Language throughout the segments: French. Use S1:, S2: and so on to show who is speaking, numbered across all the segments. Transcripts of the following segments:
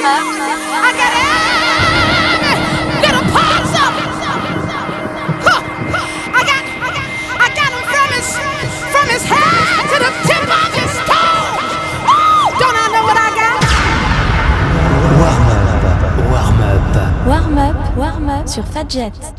S1: Got?
S2: Warm
S3: sur. Fadjet.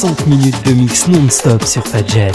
S4: 60 minutes de mix non-stop sur Fadjet.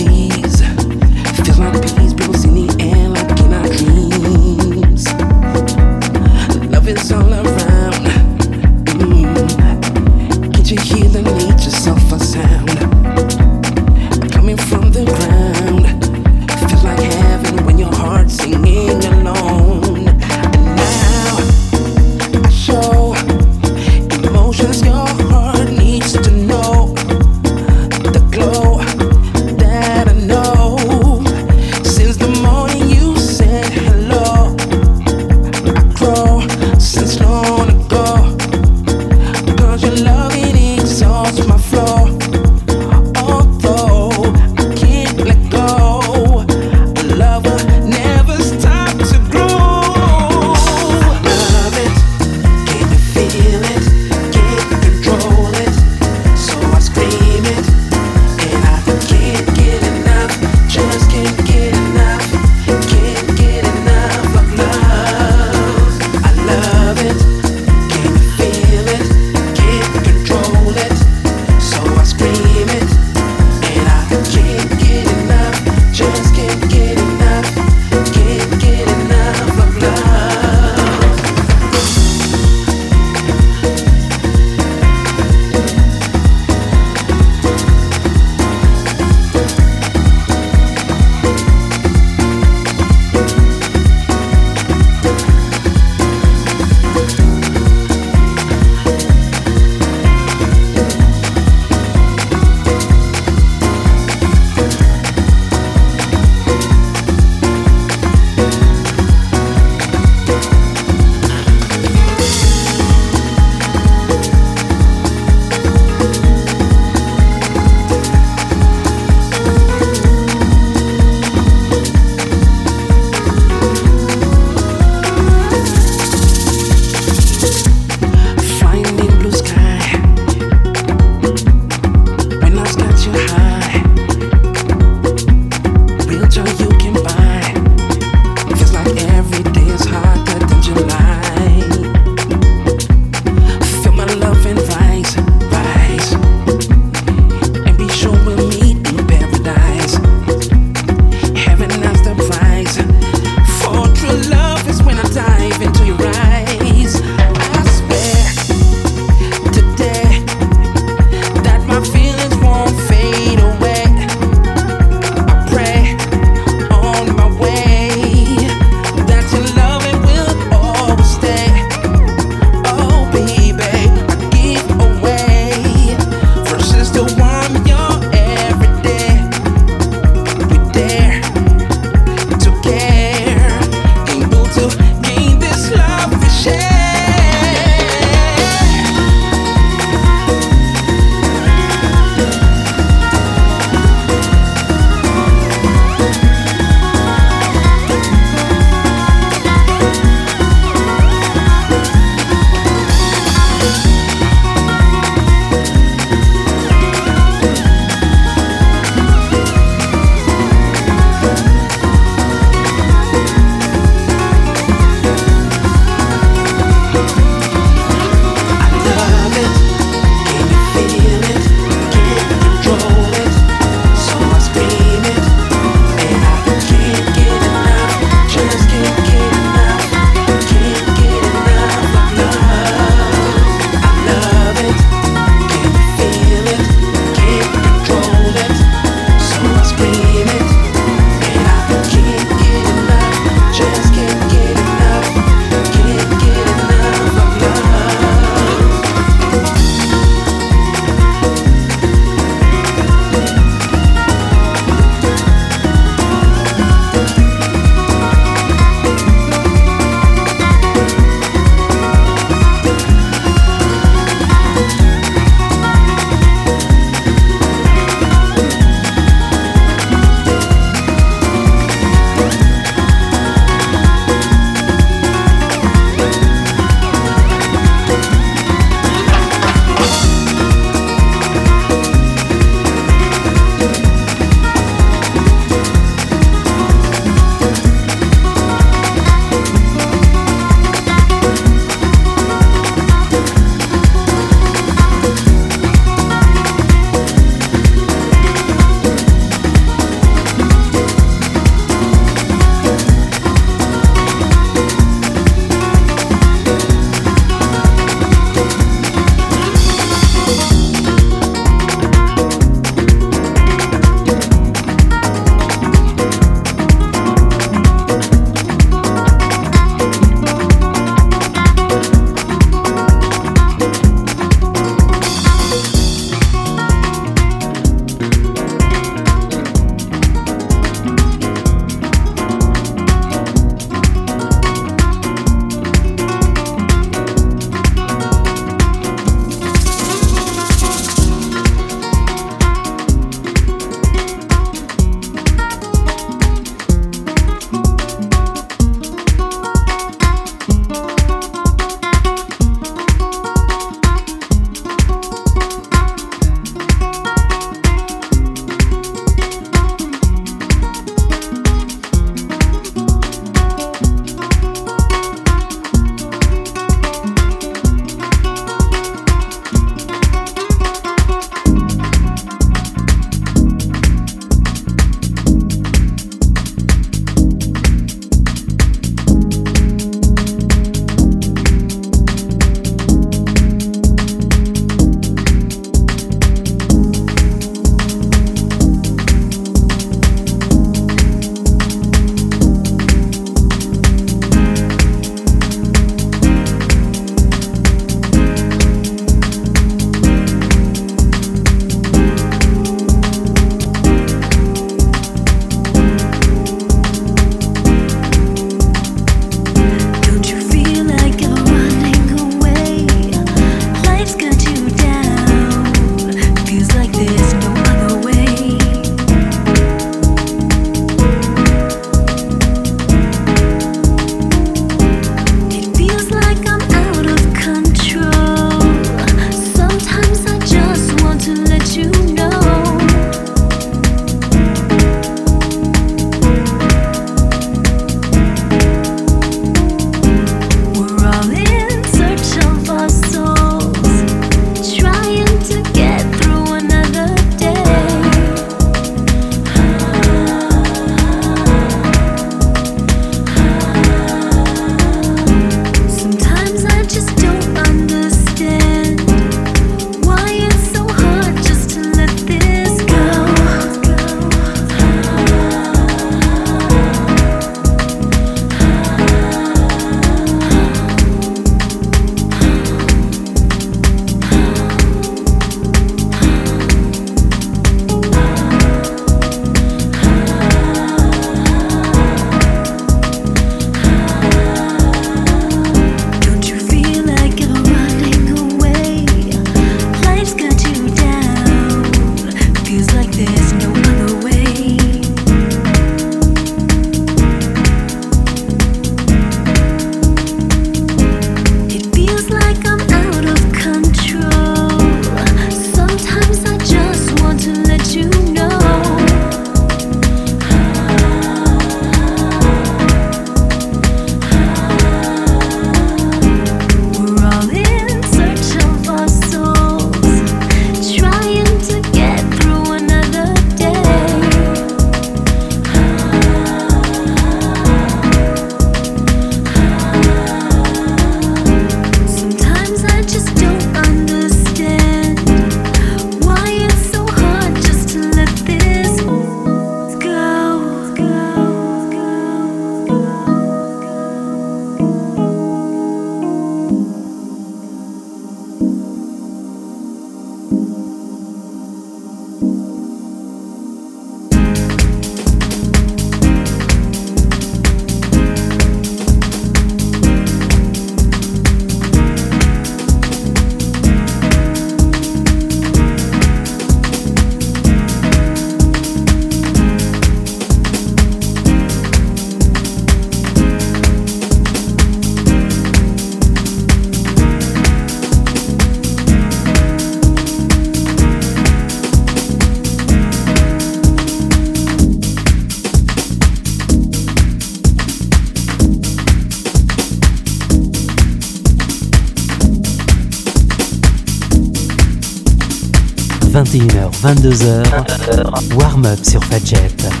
S2: 22h, warm up sur Fadjet.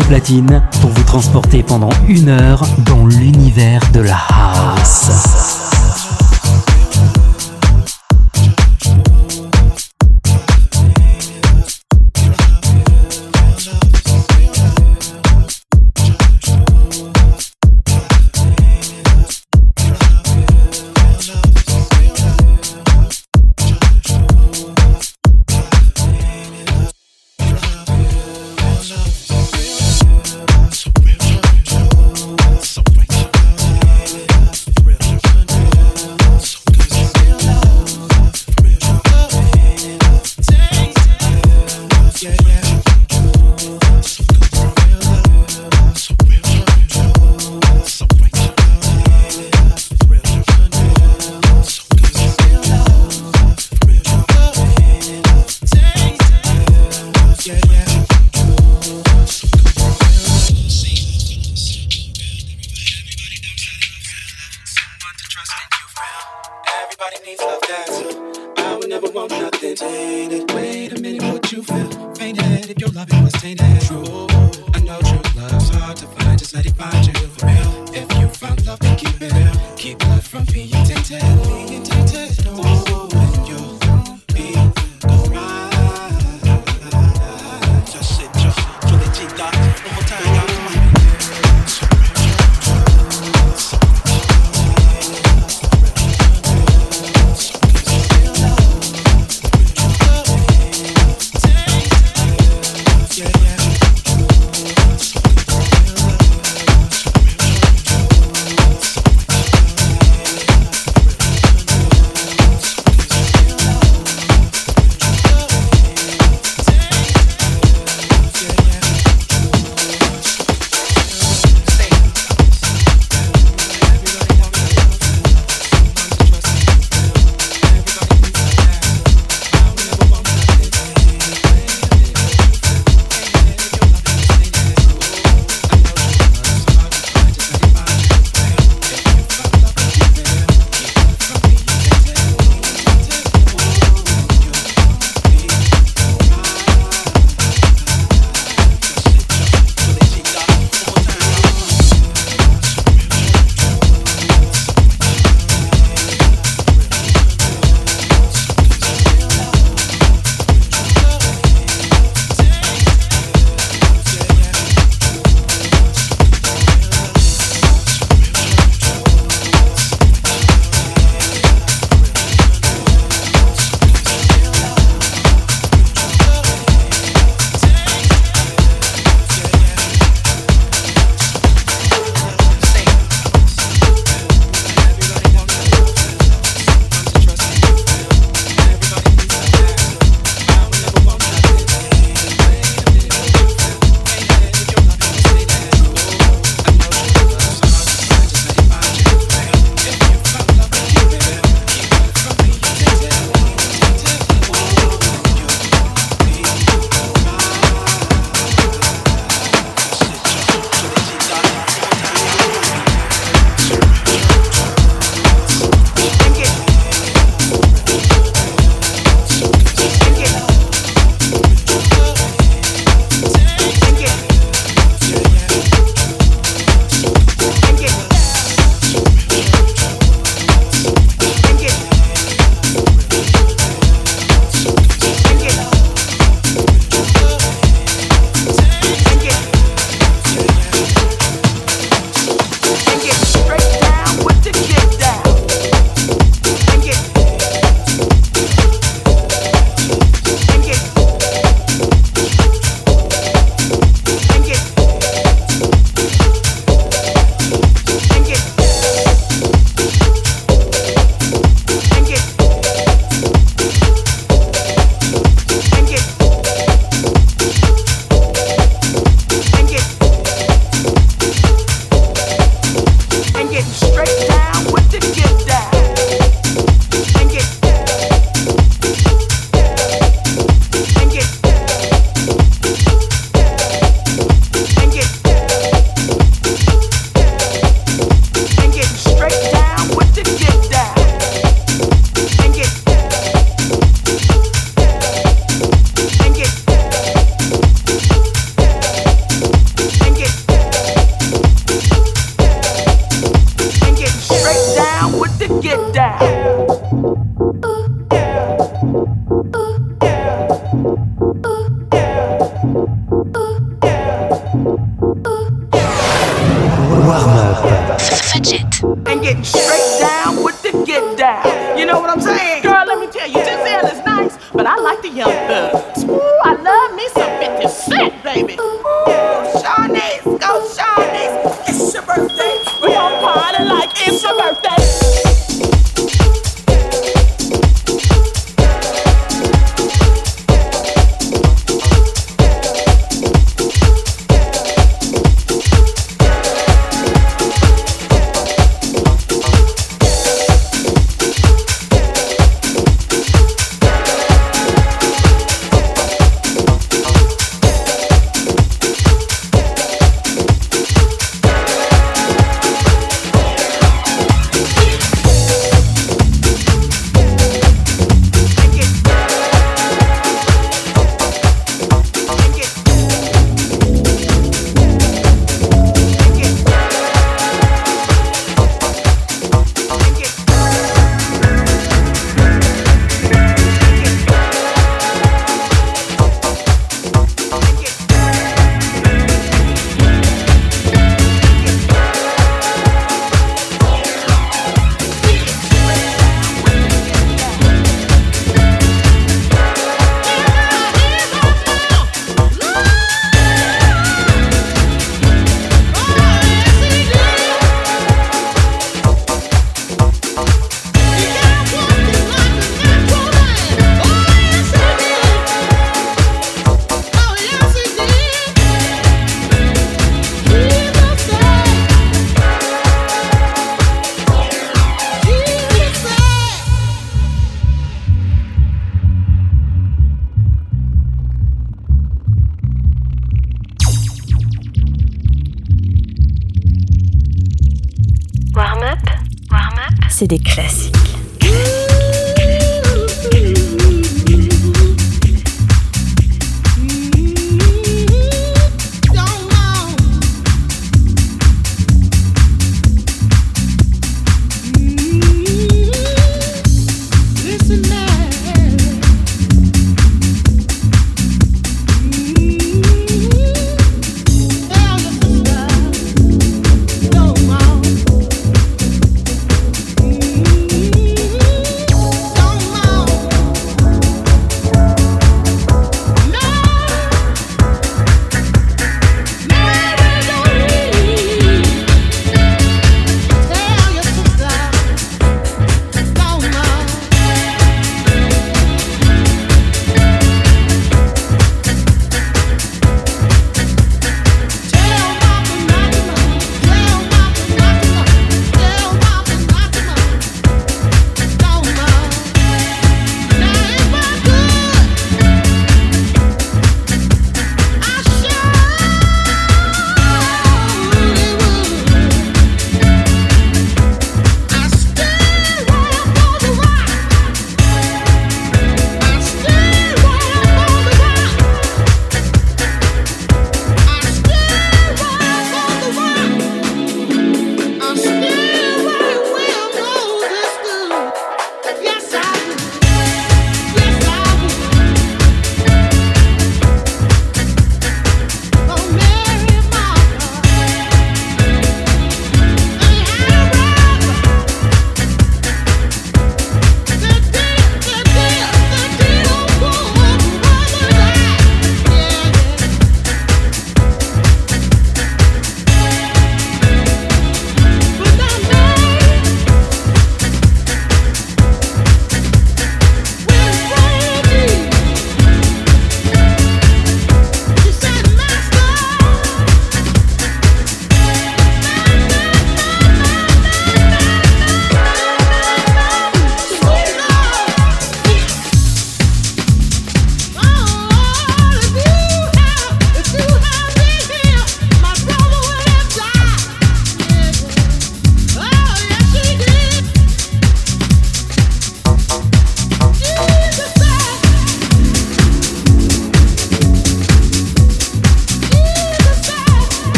S2: Platine pour vous transporter pendant une heure dans l'univers de la house.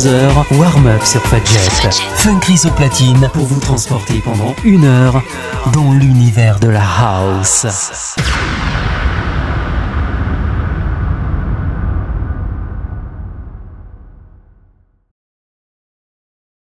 S5: 21h-22h, warm-up sur Fadjet. Funkris au platine pour vous transporter pendant une heure dans l'univers de la house.